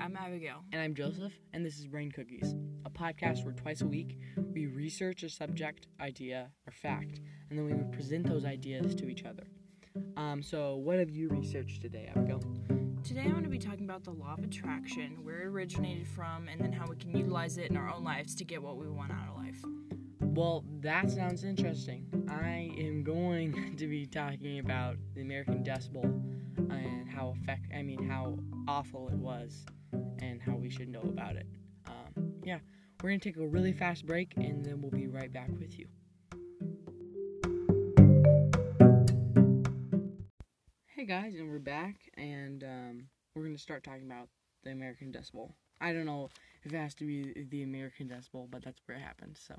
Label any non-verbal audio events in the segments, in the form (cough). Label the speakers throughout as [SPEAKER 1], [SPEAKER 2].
[SPEAKER 1] I'm Abigail.
[SPEAKER 2] And I'm Joseph, and this is Brain Cookies, a podcast where twice a week we research a subject, idea, or fact, and then we would present those ideas to each other. Um, so, what have you researched today, Abigail?
[SPEAKER 1] Today I'm going to be talking about the law of attraction, where it originated from, and then how we can utilize it in our own lives to get what we want out of life.
[SPEAKER 2] Well, that sounds interesting. I am going (laughs) to be talking about the American Dust Bowl and how effect I mean how awful it was and how we should know about it. Um, yeah, we're gonna take a really fast break and then we'll be right back with you. Hey guys, and we're back, and um, we're gonna start talking about the American Dust Bowl. I don't know if it has to be the American Dust Bowl, but that's where it happened. So.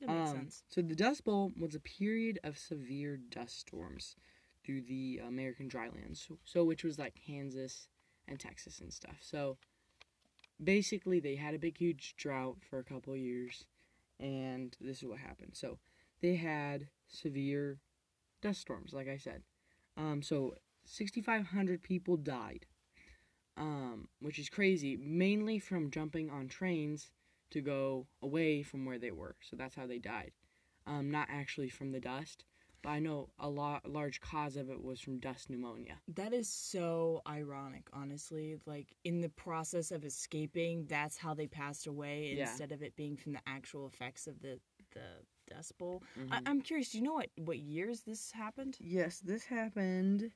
[SPEAKER 1] That makes
[SPEAKER 2] Um,
[SPEAKER 1] sense.
[SPEAKER 2] So the Dust Bowl was a period of severe dust storms through the American drylands, so which was like Kansas and Texas and stuff. So basically, they had a big, huge drought for a couple years, and this is what happened. So they had severe dust storms, like I said. Um, so 6,500 people died, um, which is crazy, mainly from jumping on trains to go away from where they were. So that's how they died. Um, not actually from the dust, but I know a lot, a large cause of it was from dust pneumonia.
[SPEAKER 1] That is so ironic, honestly. Like, in the process of escaping, that's how they passed away
[SPEAKER 2] Yeah.
[SPEAKER 1] instead of it being from the actual effects of the, the Dust Bowl.
[SPEAKER 2] Mm-hmm.
[SPEAKER 1] I, I'm curious, do you know what, what years this happened?
[SPEAKER 2] Yes, this happened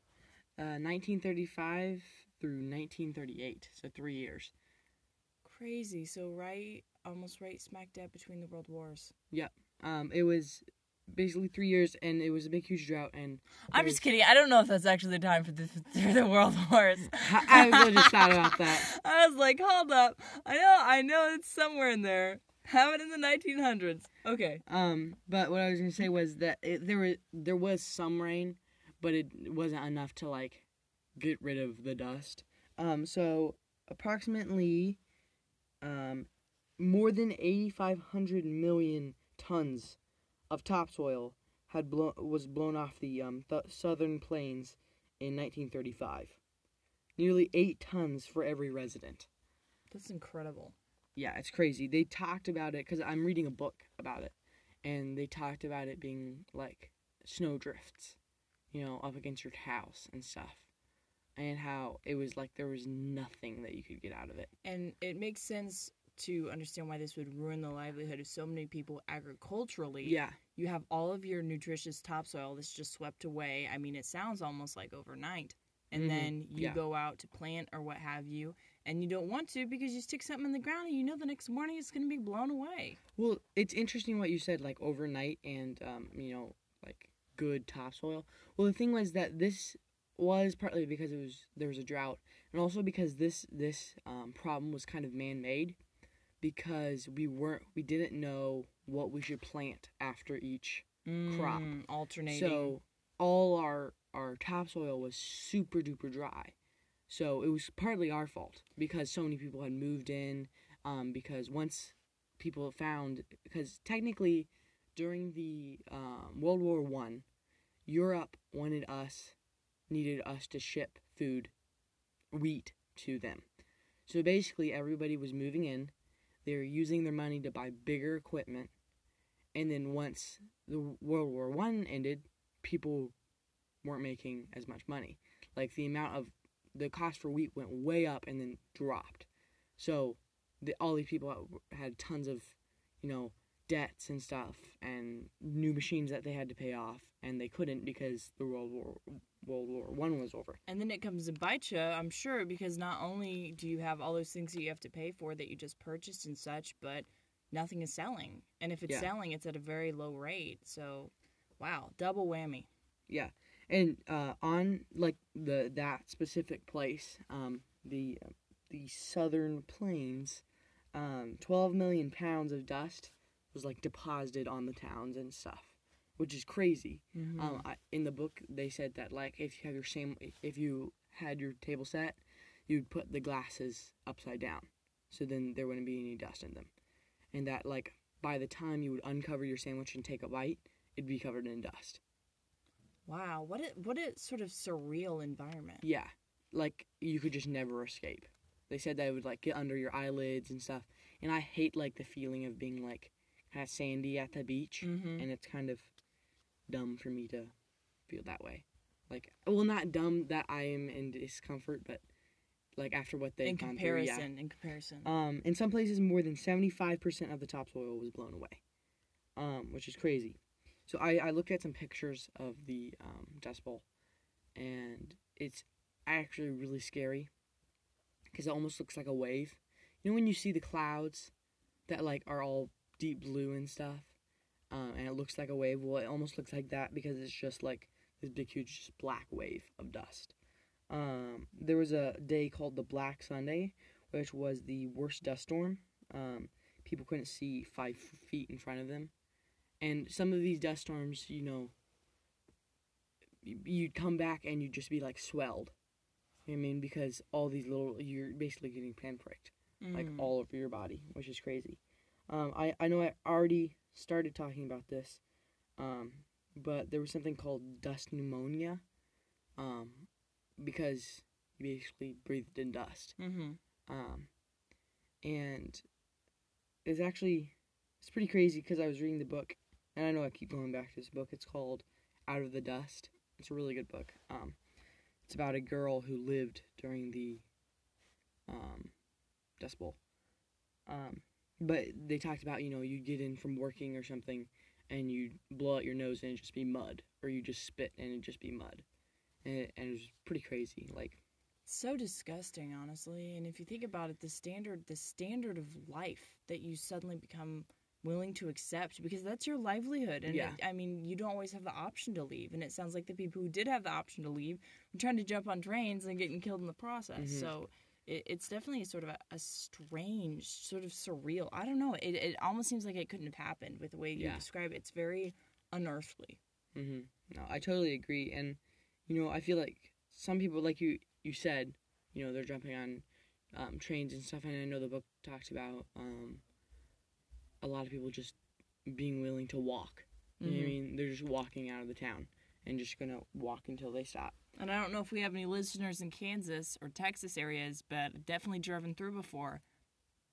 [SPEAKER 2] uh, 1935 through 1938, so three years.
[SPEAKER 1] Crazy. So, right, almost right smack dab between the world wars. Yep.
[SPEAKER 2] Um, it was basically three years, and it was a big, huge drought. And
[SPEAKER 1] I'm just kidding. I don't know if that's actually the time for the (laughs) for the world wars.
[SPEAKER 2] I I just thought about that. (laughs)
[SPEAKER 1] I was like, hold up. I know, I know it's somewhere in there. Have it in the 1900s. Okay.
[SPEAKER 2] Um, but what I was gonna say was that it, there was there was some rain, but it wasn't enough to like get rid of the dust. Um, so approximately, um, more than eighty five hundred million tons of topsoil had blown was blown off the um th- southern plains in 1935. Nearly eight tons for every resident.
[SPEAKER 1] That's incredible.
[SPEAKER 2] Yeah, it's crazy. They talked about it because I'm reading a book about it, and they talked about it being like snow drifts, you know, up against your house and stuff, and how it was like there was nothing that you could get out of it.
[SPEAKER 1] And it makes sense to understand why this would ruin the livelihood of so many people agriculturally.
[SPEAKER 2] Yeah,
[SPEAKER 1] You have all of your nutritious topsoil that's just swept away. I mean, it sounds almost like overnight. And
[SPEAKER 2] Mhm.
[SPEAKER 1] then you
[SPEAKER 2] Yeah.
[SPEAKER 1] go out to plant or what have you, and you don't want to because you stick something in the ground and you know the next morning it's going to be blown away.
[SPEAKER 2] Well, it's interesting what you said, like overnight and um, you know, like good topsoil. Well, the thing was that this was partly because it was there was a drought, and also because this this um, problem was kind of man-made, because we weren't we didn't know what we should plant after each crop.
[SPEAKER 1] Mm, alternating.
[SPEAKER 2] So all our our topsoil was super duper dry. So it was partly our fault because so many people had moved in. Um, because once people found, because technically during the um, World War One, Europe wanted us, needed us to ship food, wheat to them. So basically, everybody was moving in. They were using their money to buy bigger equipment, and then once the World War One ended, people weren't making as much money. Like the amount of the cost for wheat went way up and then dropped. So the, all these people had tons of, you know, debts and stuff and new machines that they had to pay off, and they couldn't because the World War World War One was over.
[SPEAKER 1] And then it comes to bite you, I'm sure, because not only do you have all those things that you have to pay for that you just purchased and such, but nothing is selling. And if it's
[SPEAKER 2] Yeah.
[SPEAKER 1] selling, it's at a very low rate. So, wow, double whammy.
[SPEAKER 2] Yeah, and uh, on like the that specific place, um, the the Southern Plains, um, twelve million pounds of dust was like deposited on the towns and stuff, which is crazy.
[SPEAKER 1] Mm-hmm.
[SPEAKER 2] Um, I, in the book, they said that like if you have your same, if you had your table set, you'd put the glasses upside down, so then there wouldn't be any dust in them, and that like by the time you would uncover your sandwich and take a bite, it'd be covered in dust.
[SPEAKER 1] Wow, what a what a sort of surreal environment.
[SPEAKER 2] Yeah, like you could just never escape. they said that it would like get under your eyelids and stuff. And I hate like the feeling of being like of sandy at the beach,
[SPEAKER 1] Mm-hmm.
[SPEAKER 2] and it's kind of dumb for me to feel that way. Like, well, not dumb that I am in discomfort, but like after what they've
[SPEAKER 1] In
[SPEAKER 2] gone through, yeah.
[SPEAKER 1] comparison, in comparison.
[SPEAKER 2] Um, in some places, more than 75% of the topsoil was blown away, um, which is crazy. So I, I looked at some pictures of the um, Dust Bowl, and it's actually really scary because it almost looks like a wave. You know when you see the clouds that like are all deep blue and stuff, um, and it looks like a wave. Well, it almost looks like that because it's just like this big, huge, just black wave of dust. Um, there was a day called the Black Sunday, which was the worst dust storm. Um, people couldn't see five feet in front of them, and some of these dust storms, you know, you'd come back and you'd just be like swelled. You know what I mean? Because all these little, you're basically getting pinpricked like
[SPEAKER 1] Mm.
[SPEAKER 2] all over your body, which is crazy. Um, I I know I already started talking about this, um, but there was something called dust pneumonia, um, because you basically breathed in dust.
[SPEAKER 1] Mm-hmm.
[SPEAKER 2] Um, and it's actually it's pretty crazy because I was reading the book, and I know I keep going back to this book. It's called Out of the Dust. It's a really good book. Um, it's about a girl who lived during the um, Dust Bowl. Um, but they talked about you know you get in from working or something, and you blow out your nose and it just be mud, or you just spit and it just be mud, and it, and it was pretty crazy. Like
[SPEAKER 1] so disgusting honestly and if you think about it the standard the standard of life that you suddenly become willing to accept because that's your livelihood and
[SPEAKER 2] Yeah.
[SPEAKER 1] it- i mean you don't always have the option to leave and it sounds like the people who did have the option to leave were trying to jump on trains and getting killed in the process
[SPEAKER 2] Mhm.
[SPEAKER 1] so it, it's definitely sort of a, a strange sort of surreal i don't know it, it almost seems like it couldn't have happened with the way you
[SPEAKER 2] Yeah.
[SPEAKER 1] describe it it's very unearthly
[SPEAKER 2] hmm No, I totally agree, and you know, I feel like some people, like you, you said, you know, they're jumping on um, trains and stuff, and I know the book talks about um, a lot of people just being willing to walk. You know what I mean? They're just walking out of the town and just gonna walk until they stop.
[SPEAKER 1] And I don't know if we have any listeners in Kansas or Texas areas, but definitely driven through before.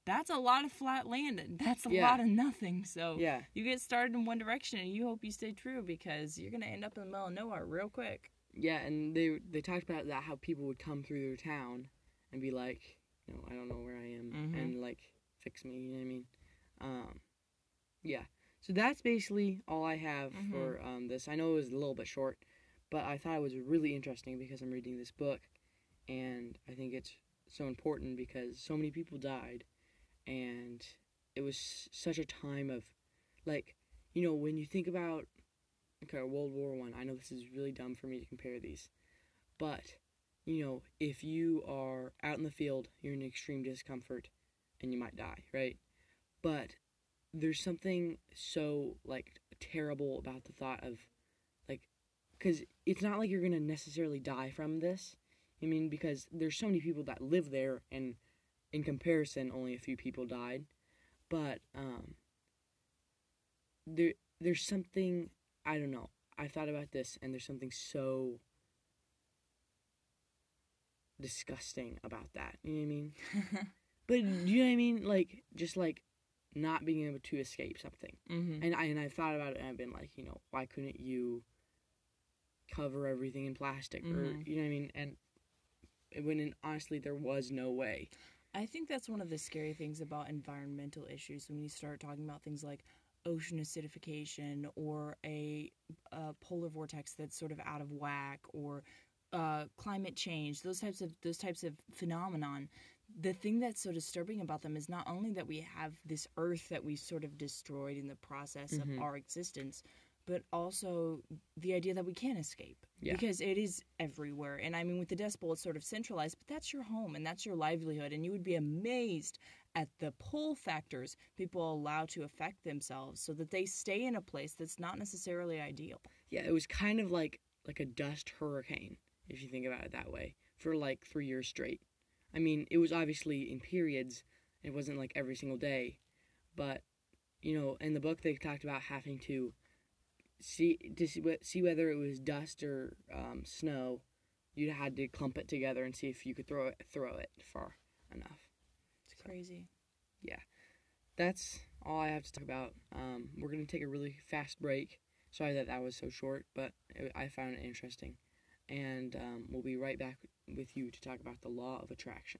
[SPEAKER 1] That's a lot of flat land. That's a
[SPEAKER 2] Yeah.
[SPEAKER 1] lot of nothing. So
[SPEAKER 2] Yeah,
[SPEAKER 1] you get started in one direction and you hope you stay true because you're gonna end up in the middle of nowhere real quick.
[SPEAKER 2] yeah, and they they talked about that how people would come through their town and be like, you know, I don't know where I am,
[SPEAKER 1] Mhm.
[SPEAKER 2] and like fix me. You know what I mean? Um, yeah. So that's basically all I have
[SPEAKER 1] Mhm.
[SPEAKER 2] for um, this. I know it was a little bit short, but I thought it was really interesting because I'm reading this book, and I think it's so important because so many people died, and it was such a time of, like, you know, when you think about okay, World War One. I. know this is really dumb for me to compare these, but you know, if you are out in the field, you're in extreme discomfort, and you might die, right? But there's something so like terrible about the thought of, because it's not like you're gonna necessarily die from this. I mean, because there's so many people that live there, and in comparison, only a few people died. But um, there there's something I don't know. I thought about this, and there's something so disgusting about that. You know what I mean? (laughs) But do you know what I mean? Like just like not being able to escape something.
[SPEAKER 1] mm-hmm.
[SPEAKER 2] And I and I've thought about it, and I've been like, you know, why couldn't you cover everything in plastic, or
[SPEAKER 1] Mhm.
[SPEAKER 2] you know what I mean? And when in, honestly there was no way.
[SPEAKER 1] I think that's one of the scary things about environmental issues when you start talking about things like ocean acidification or a, uh polar vortex that's sort of out of whack or uh, climate change those types of those types of phenomenon the thing that's so disturbing about them is not only that we have this earth that we sort of destroyed in the process
[SPEAKER 2] Mhm.
[SPEAKER 1] of our existence but also the idea that we can't escape
[SPEAKER 2] Yeah.
[SPEAKER 1] because it is everywhere and i mean with the dust bowl it's sort of centralized but that's your home and that's your livelihood and you would be amazed at the pull factors people allow to affect themselves so that they stay in a place that's not necessarily ideal
[SPEAKER 2] Yeah, it was kind of like like a dust hurricane, if you think about it that way, for like three years straight. I mean, it was obviously in periods. It wasn't like every single day, but you know, in the book they talked about having to see to see, see whether it was dust or um, snow. You had to clump it together and see if you could throw it throw it far enough.
[SPEAKER 1] It's crazy.
[SPEAKER 2] Yeah, that's all I have to talk about. Um, we're gonna take a really fast break. Sorry that that was so short, but it, I found it interesting, and um, we'll be right back with you to talk about the law of attraction.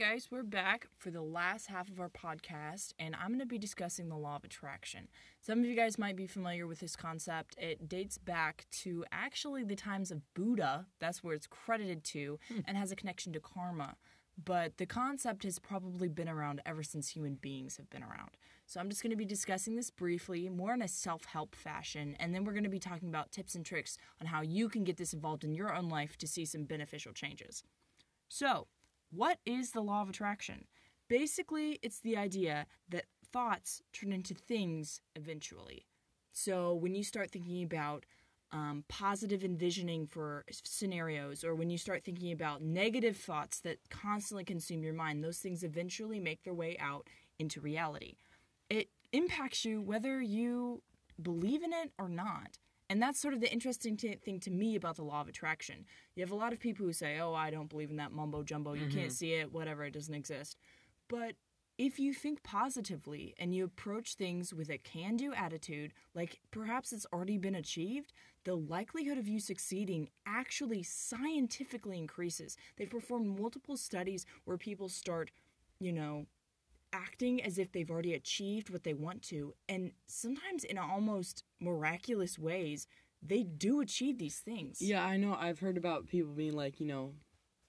[SPEAKER 1] Guys, we're back for the last half of our podcast, and I'm going to be discussing the law of attraction. Some of you guys might be familiar with this concept. It dates back to actually the times of Buddha, that's where it's credited to, hmm. and has a connection to karma. But the concept has probably been around ever since human beings have been around. So I'm just going to be discussing this briefly, more in a self help fashion, and then we're going to be talking about tips and tricks on how you can get this involved in your own life to see some beneficial changes. So, what is the law of attraction? Basically, it's the idea that thoughts turn into things eventually. So, when you start thinking about um, positive envisioning for scenarios, or when you start thinking about negative thoughts that constantly consume your mind, those things eventually make their way out into reality. It impacts you whether you believe in it or not. And that's sort of the interesting t- thing to me about the law of attraction. You have a lot of people who say, oh, I don't believe in that mumbo jumbo. You can't mm-hmm. see it, whatever, it doesn't exist. But if you think positively and you approach things with a can do attitude, like perhaps it's already been achieved, the likelihood of you succeeding actually scientifically increases. They've performed multiple studies where people start, you know, acting as if they've already achieved what they want to, and sometimes in almost miraculous ways, they do achieve these things.
[SPEAKER 2] Yeah, I know. I've heard about people being like, you know,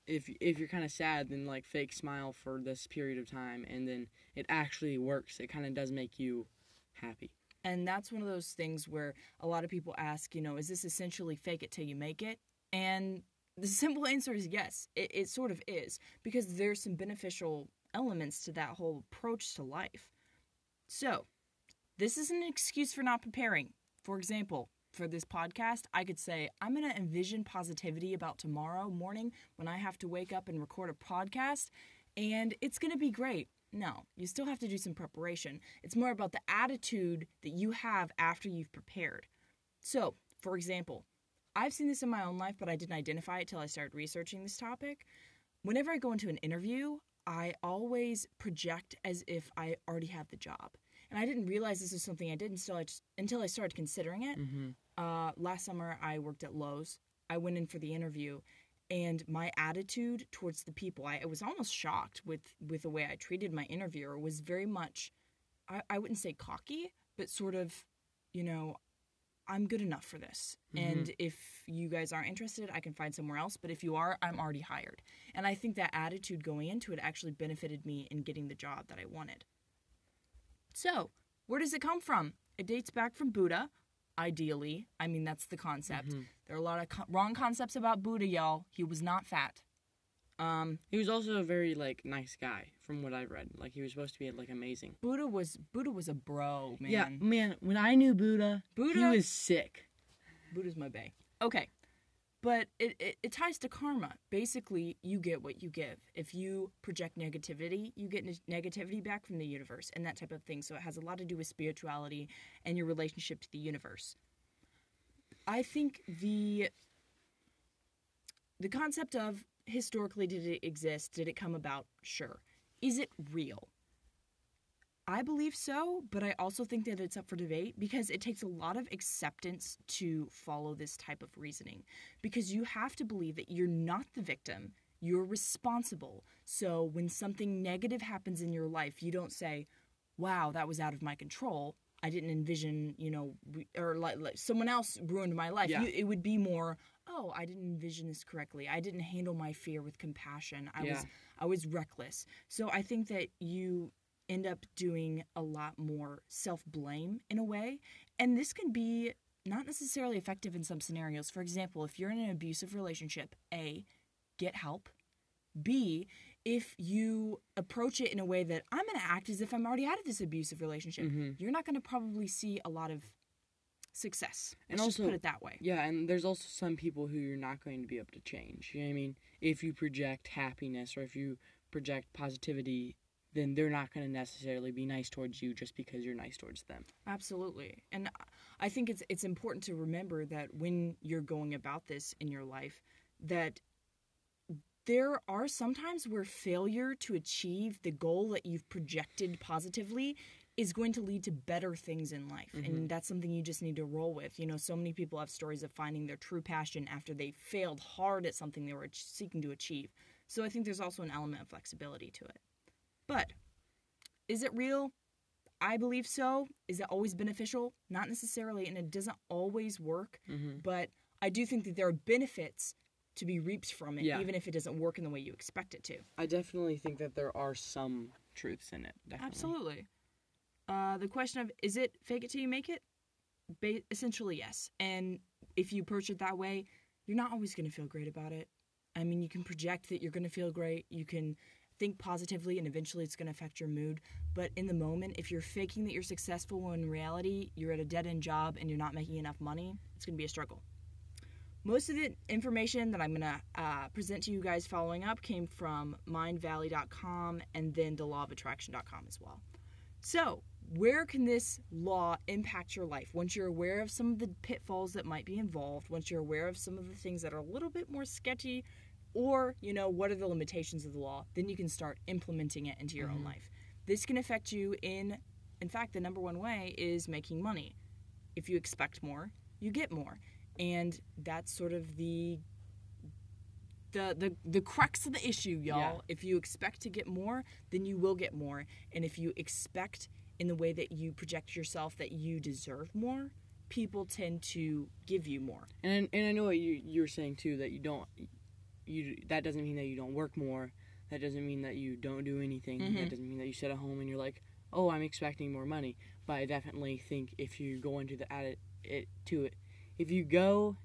[SPEAKER 2] if if you're kind of sad, then like fake smile for this period of time, and then it actually works. It kind of does make you happy.
[SPEAKER 1] And that's one of those things where a lot of people ask, you know, is this essentially fake it till you make it? And the (laughs) simple answer is yes, it, it sort of is, because there's some beneficial elements to that whole approach to life. So, this is an excuse for not preparing. For example, for this podcast, I could say, I'm going to envision positivity about tomorrow morning when I have to wake up and record a podcast, and it's going to be great. No, you still have to do some preparation. It's more about the attitude that you have after you've prepared. So, for example, I've seen this in my own life, but I didn't identify it till I started researching this topic. Whenever I go into an interview, I always project as if I already have the job. And I didn't realize this was something I did until I, just, until I started considering it.
[SPEAKER 2] Mm-hmm.
[SPEAKER 1] Uh, last summer, I worked at Lowe's. I went in for the interview, and my attitude towards the people, I, I was almost shocked with, with the way I treated my interviewer, was very much, I, I wouldn't say cocky, but sort of, you know, I'm good enough for this. And if you guys aren't interested, I can find somewhere else. But if you are, I'm already hired. And I think that attitude going into it actually benefited me in getting the job that I wanted. So, where does it come from? It dates back from Buddha, ideally. I mean, that's the concept. There are a lot of co- wrong concepts about Buddha, y'all. He was not fat. Um,
[SPEAKER 2] He was also a very like nice guy, from what I've read. Like he was supposed to be like amazing.
[SPEAKER 1] Buddha was Buddha was a bro, man.
[SPEAKER 2] Yeah, man. When I knew Buddha,
[SPEAKER 1] Buddha-
[SPEAKER 2] he was sick.
[SPEAKER 1] Buddha's my bae. Okay. But it, it, it ties to karma. Basically, you get what you give. If you project negativity, you get ne- negativity back from the universe and that type of thing. So it has a lot to do with spirituality and your relationship to the universe. I think the the concept of historically did it exist? Did it come about? Sure. Is it real? I believe so, but I also think that it's up for debate because it takes a lot of acceptance to follow this type of reasoning. Because you have to believe that you're not the victim, you're responsible. So when something negative happens in your life, you don't say, wow, that was out of my control. I didn't envision, you know, or like, like someone else ruined my life.
[SPEAKER 2] Yeah.
[SPEAKER 1] You, it would be more, oh, I didn't envision this correctly. I didn't handle my fear with compassion. I
[SPEAKER 2] Yeah.
[SPEAKER 1] was I was reckless. So I think that you end up doing a lot more self blame in a way. And this can be not necessarily effective in some scenarios. For example, if you're in an abusive relationship, A, get help. B, if you approach it in a way that I'm going to act as if I'm already out of this abusive relationship,
[SPEAKER 2] Mhm.
[SPEAKER 1] you're not going to probably see a lot of success.
[SPEAKER 2] And
[SPEAKER 1] Let's just
[SPEAKER 2] also-
[SPEAKER 1] put it that way.
[SPEAKER 2] Yeah, and there's also some people who you're not going to be able to change. You know what I mean? If you project happiness or if you project positivity, then they're not going to necessarily be nice towards you just because you're nice towards them.
[SPEAKER 1] Absolutely. And I think it's it's important to remember that when you're going about this in your life that there are sometimes where failure to achieve the goal that you've projected positively is going to lead to better things in life.
[SPEAKER 2] Mhm.
[SPEAKER 1] And that's something you just need to roll with. You know, so many people have stories of finding their true passion after they failed hard at something they were seeking to achieve. So I think there's also an element of flexibility to it. But is it real? I believe so. Is it always beneficial? Not necessarily, and it doesn't always work.
[SPEAKER 2] Mm-hmm.
[SPEAKER 1] But I do think that there are benefits to be reaped from it,
[SPEAKER 2] Yeah.
[SPEAKER 1] even if it doesn't work in the way you expect it to.
[SPEAKER 2] I definitely think that there are some truths in it. Definitely.
[SPEAKER 1] Absolutely. Uh, the question of is it fake it till you make it? Ba- essentially, yes. And if you approach it that way, you're not always going to feel great about it. I mean, you can project that you're going to feel great. You can think positively, and eventually it's going to affect your mood. But in the moment, if you're faking that you're successful when in reality you're at a dead end job and you're not making enough money, it's going to be a struggle. Most of the information that I'm going to uh, present to you guys following up came from mindvalley.com and then thelawofattraction.com as well. So, where can this law impact your life? Once you're aware of some of the pitfalls that might be involved, once you're aware of some of the things that are a little bit more sketchy, or, you know, what are the limitations of the law, then you can start implementing it into your own
[SPEAKER 2] Mhm.
[SPEAKER 1] life. This can affect you in, in fact, the number one way is making money. If you expect more, you get more. And that's sort of the the the, the crux of the issue, y'all.
[SPEAKER 2] Yeah.
[SPEAKER 1] If you expect to get more, then you will get more. And if you expect in the way that you project yourself that you deserve more, people tend to give you more.
[SPEAKER 2] And and I know what you you were saying too that you don't you that doesn't mean that you don't work more. That doesn't mean that you don't do anything.
[SPEAKER 1] Mhm.
[SPEAKER 2] That doesn't mean that you sit at home and you're like, "Oh, I'm expecting more money." But I definitely think if you go into the atti- it to it, if you go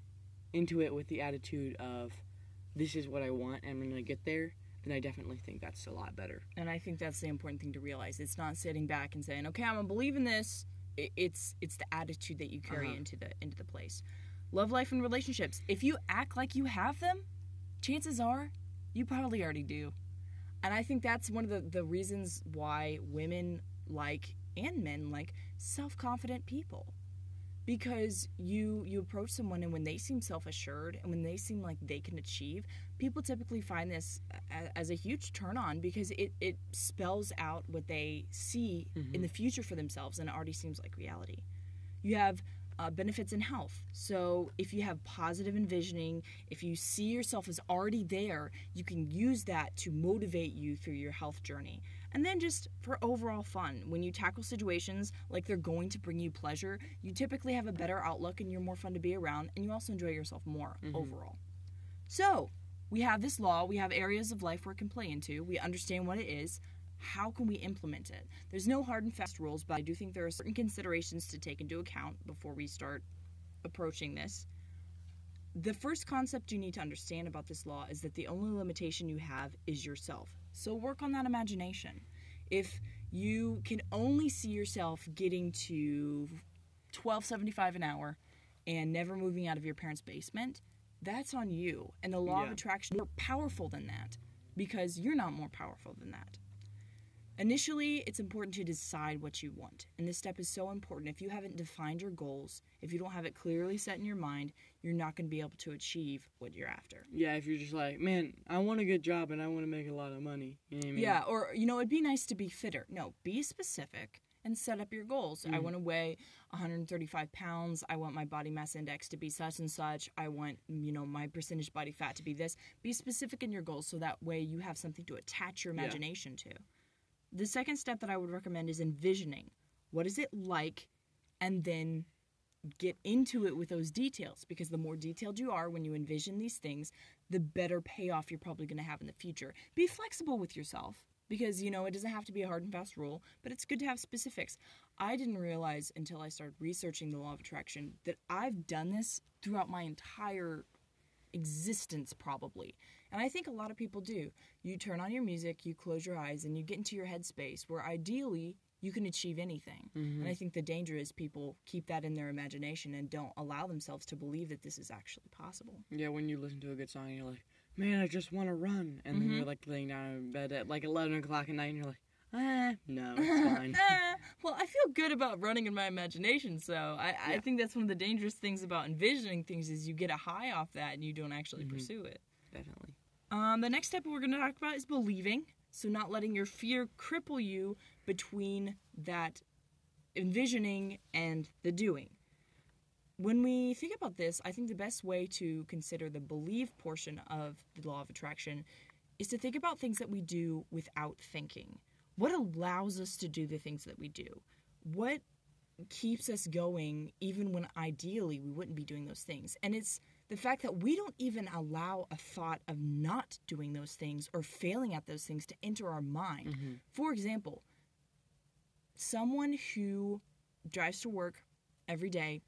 [SPEAKER 2] into it with the attitude of this is what I want and I'm going to get there, then I definitely think that's a lot better.
[SPEAKER 1] And I think that's the important thing to realize. It's not sitting back and saying, "Okay, I'm gonna believe in this." It's it's the attitude that you carry
[SPEAKER 2] Uh-huh.
[SPEAKER 1] into the into the place. Love life and relationships. If you act like you have them, chances are you probably already do. And I think that's one of the, the reasons why women like and men like self-confident people. Because you you approach someone and when they seem self-assured and when they seem like they can achieve, people typically find this a- as a huge turn on because it, it spells out what they see in
[SPEAKER 2] Mhm.
[SPEAKER 1] the future for themselves and it already seems like reality. You have uh, benefits in health. So if you have positive envisioning, if you see yourself as already there, you can use that to motivate you through your health journey. And then just for overall fun, when you tackle situations like they're going to bring you pleasure, you typically have a better outlook and you're more fun to be around and you also enjoy yourself more
[SPEAKER 2] Mhm.
[SPEAKER 1] overall. So, we have this law, we have areas of life where it can play into, we understand what it is. How can we implement it? There's no hard and fast rules, but I do think there are certain considerations to take into account before we start approaching this. The first concept you need to understand about this law is that the only limitation you have is yourself. So work on that imagination. If you can only see yourself getting to 1275 an hour and never moving out of your parents' basement, that's on you. And the law of
[SPEAKER 2] Yeah.
[SPEAKER 1] attraction more powerful than that because you're not more powerful than that. Initially, it's important to decide what you want. And this step is so important. If you haven't defined your goals, if you don't have it clearly set in your mind, you're not going to be able to achieve what you're after.
[SPEAKER 2] Yeah, if you're just like, man, I want a good job and I want to make a lot of money. You know what I mean?
[SPEAKER 1] Yeah, or you know, it'd be nice to be fitter. No, be specific and set up your goals. I
[SPEAKER 2] Mhm.
[SPEAKER 1] want to weigh 135 pounds. I want my body mass index to be such and such. I want, you know, my percentage body fat to be this. Be specific in your goals so that way you have something to attach your
[SPEAKER 2] Yeah.
[SPEAKER 1] imagination to. The second step that I would recommend is envisioning. What is it like? And then get into it with those details because the more detailed you are when you envision these things, the better payoff you're probably going to have in the future. Be flexible with yourself because you know it doesn't have to be a hard and fast rule, but it's good to have specifics. I didn't realize until I started researching the law of attraction that I've done this throughout my entire existence probably. And I think a lot of people do. You turn on your music, you close your eyes and you get into your headspace where ideally you can achieve anything.
[SPEAKER 2] Mhm.
[SPEAKER 1] And I think the danger is people keep that in their imagination and don't allow themselves to believe that this is actually possible.
[SPEAKER 2] Yeah, when you listen to a good song, you're like, man, I just want to run. And then
[SPEAKER 1] Mhm.
[SPEAKER 2] you're like laying down in bed at like 11 o'clock at night and you're like, Eh, no, it's (laughs) fine. (laughs)
[SPEAKER 1] Well, I feel good about running in my imagination, so I, I think that's one of the dangerous things about envisioning things is you get a high off that and you don't actually
[SPEAKER 2] Mhm.
[SPEAKER 1] pursue it.
[SPEAKER 2] Definitely.
[SPEAKER 1] Um, the next step we're going to talk about is believing. So, not letting your fear cripple you between that envisioning and the doing. When we think about this, I think the best way to consider the believe portion of the law of attraction is to think about things that we do without thinking. What allows us to do the things that we do? What keeps us going even when ideally we wouldn't be doing those things? And it's the fact that we don't even allow a thought of not doing those things or failing at those things to enter our mind.
[SPEAKER 2] hmm
[SPEAKER 1] For example, someone who drives to work every day,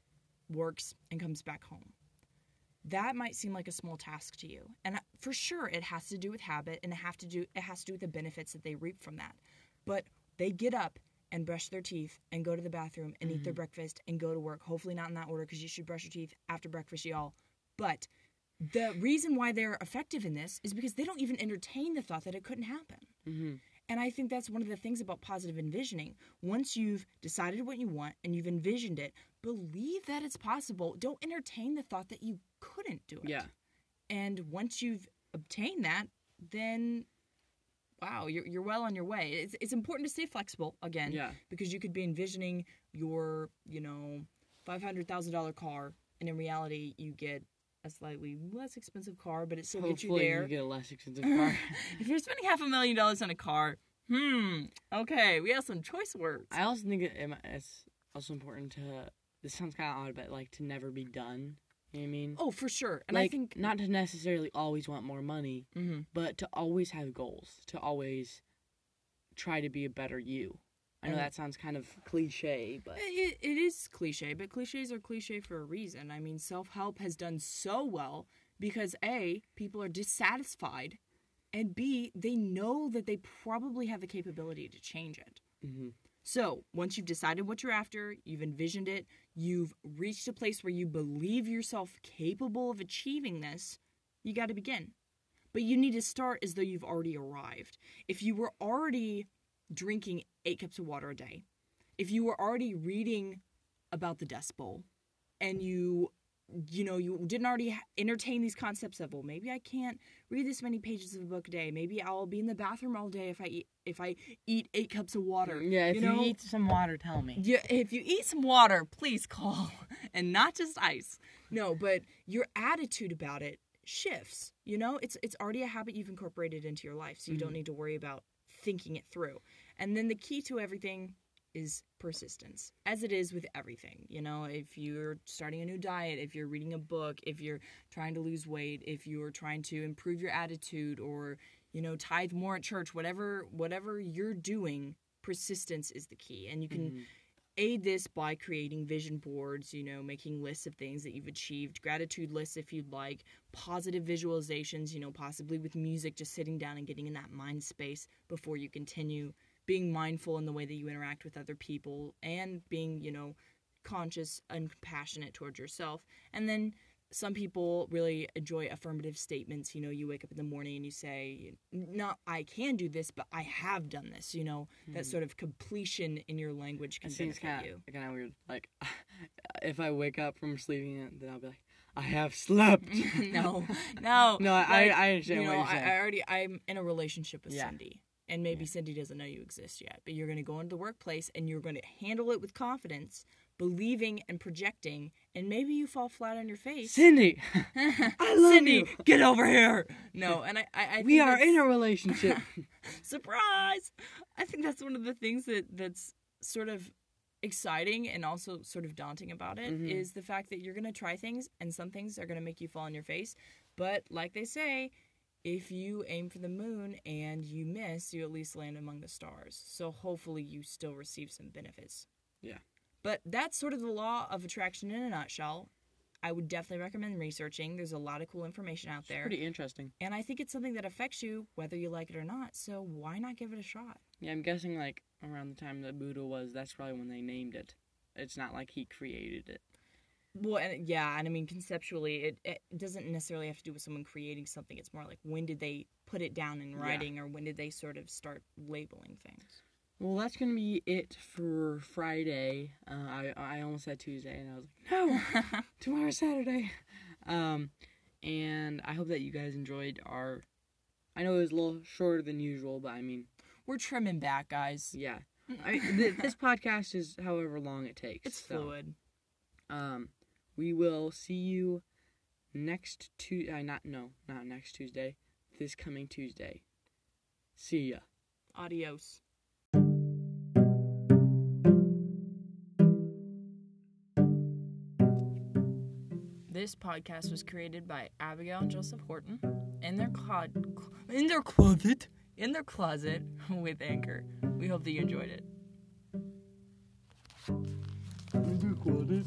[SPEAKER 1] works, and comes back home. That might seem like a small task to you. And uh, for sure it has to do with habit and it have to do it has to do with the benefits that they reap from that. But they get up and brush their teeth and go to the bathroom and eat their
[SPEAKER 2] Mhm.
[SPEAKER 1] breakfast and go to work. Hopefully not in that order because you should brush your teeth after breakfast, y'all. But the reason why they're effective in this is because they don't even entertain the thought that it couldn't happen.
[SPEAKER 2] hmm
[SPEAKER 1] And I think that's one of the things about positive envisioning. Once you've decided what you want and you've envisioned it, believe that it's possible. Don't entertain the thought that you couldn't do it.
[SPEAKER 2] Yeah.
[SPEAKER 1] And once you've obtained that, then wow, you're, you're well on your way. It's, it's important to stay flexible again
[SPEAKER 2] Yeah.
[SPEAKER 1] because you could be envisioning your, you know, $500,000 car and in reality you get a slightly less expensive car, but it still gets you there
[SPEAKER 2] you get a less expensive (laughs) car.
[SPEAKER 1] if you're spending half a million dollars on a car, hmm, okay, we have some choice words.
[SPEAKER 2] I also think it, it- it's also important to. This sounds kind of odd, but like to never be done. You know what I mean?
[SPEAKER 1] oh, for sure. And
[SPEAKER 2] like
[SPEAKER 1] I think
[SPEAKER 2] not to necessarily always want more money,
[SPEAKER 1] Mhm.
[SPEAKER 2] but to always have goals. To always try to be a better you. I know that sounds kind of cliche, but
[SPEAKER 1] it, it is cliche, but cliches are cliche for a reason. I mean, self help has done so well because A, people are dissatisfied, and B, they know that they probably have the capability to change it.
[SPEAKER 2] hmm
[SPEAKER 1] So, once you've decided what you're after, you've envisioned it, you've reached a place where you believe yourself capable of achieving this, you got to begin. But you need to start as though you've already arrived. If you were already drinking eight cups of water a day, if you were already reading about the Dust Bowl, and you you know you didn't already entertain these concepts of well maybe i can't read this many pages of a book a day maybe i'll be in the bathroom all day if i eat if i eat eight cups of water
[SPEAKER 2] Yeah, if you,
[SPEAKER 1] know?
[SPEAKER 2] eat some water, tell me.
[SPEAKER 1] yeah, if you eat some water, please call, (laughs) and not just ice. No, but your attitude about it shifts. You know, it's it's already a habit you've incorporated into your life, so you don't
[SPEAKER 2] Mhm.
[SPEAKER 1] need to worry about thinking it through. And then the key to everything is persistence, as it is with everything. You know, if you're starting a new diet, if you're reading a book, if you're trying to lose weight, if you're trying to improve your attitude, or you know, tithe more at church, whatever whatever you're doing, persistence is the key, and you can
[SPEAKER 2] Mhm.
[SPEAKER 1] aid this by creating vision boards, you know, making lists of things that you've achieved, gratitude lists if you'd like, positive visualizations, you know, possibly with music, just sitting down and getting in that mind space before you continue, being mindful in the way that you interact with other people, and being, you know, conscious and compassionate towards yourself. And then some people really enjoy affirmative statements. You know, you wake up in the morning and you say, not I can do this, but I have done this, you know, that
[SPEAKER 2] Mhm.
[SPEAKER 1] sort of completion in your language
[SPEAKER 2] It
[SPEAKER 1] can
[SPEAKER 2] seems
[SPEAKER 1] benefit
[SPEAKER 2] kind
[SPEAKER 1] you.
[SPEAKER 2] kind of weird. Like, (laughs) if I wake up from sleeping, then I'll be like, I have slept. (laughs)
[SPEAKER 1] no, (laughs) no,
[SPEAKER 2] no, I,
[SPEAKER 1] like,
[SPEAKER 2] I understand
[SPEAKER 1] you
[SPEAKER 2] what
[SPEAKER 1] know, I. I already I'm in a relationship with
[SPEAKER 2] Yeah.
[SPEAKER 1] Cindy, and maybe
[SPEAKER 2] Yeah.
[SPEAKER 1] Cindy doesn't know you exist yet, but you're going to go into the workplace and you're going to handle it with confidence, believing and projecting, and maybe you fall flat on your face.
[SPEAKER 2] Cindy, (laughs) I love
[SPEAKER 1] Cindy,
[SPEAKER 2] you.
[SPEAKER 1] get over here. No, and I, I, I
[SPEAKER 2] we are in a relationship. (laughs)
[SPEAKER 1] surprise. I think that's one of the things that that's sort of exciting and also sort of daunting about it is
[SPEAKER 2] Mhm.
[SPEAKER 1] the fact that you're going to try things and some things are going to make you fall on your face. But like they say, if you aim for the moon and you miss, you at least land among the stars. So hopefully you still receive some benefits.
[SPEAKER 2] Yeah.
[SPEAKER 1] But that's sort of the law of attraction in a nutshell. I would definitely recommend researching. There's a lot of cool information out
[SPEAKER 2] It's
[SPEAKER 1] there.
[SPEAKER 2] pretty interesting.
[SPEAKER 1] And I think it's something that affects you whether you like it or not. So why not give it a shot?
[SPEAKER 2] Yeah, I'm guessing like around the time that Buddha was, that's probably when they named it. It's not like he created it.
[SPEAKER 1] Well, and yeah, and I mean conceptually, it, it doesn't necessarily have to do with someone creating something. It's more like when did they put it down in
[SPEAKER 2] Yeah.
[SPEAKER 1] writing, or when did they sort of start labeling things?
[SPEAKER 2] Well, that's gonna be it for Friday. Uh, I I almost said Tuesday, and I was like, no, (laughs) tomorrow's Saturday. Um, and I hope that you guys enjoyed our. I know it was a little shorter than usual, but I mean,
[SPEAKER 1] We're trimming back, guys.
[SPEAKER 2] yeah. (laughs) I, th- this podcast is however long it takes.
[SPEAKER 1] It's
[SPEAKER 2] so,
[SPEAKER 1] fluid.
[SPEAKER 2] Um, we will see you next Tuesday. Uh, not no, not next Tuesday. This coming Tuesday. See ya.
[SPEAKER 1] Adios. This podcast was created by Abigail and Joseph Horton in their clod, in their closet, in their closet (laughs) with Anchor. We hope that you enjoyed it.
[SPEAKER 2] Recorded.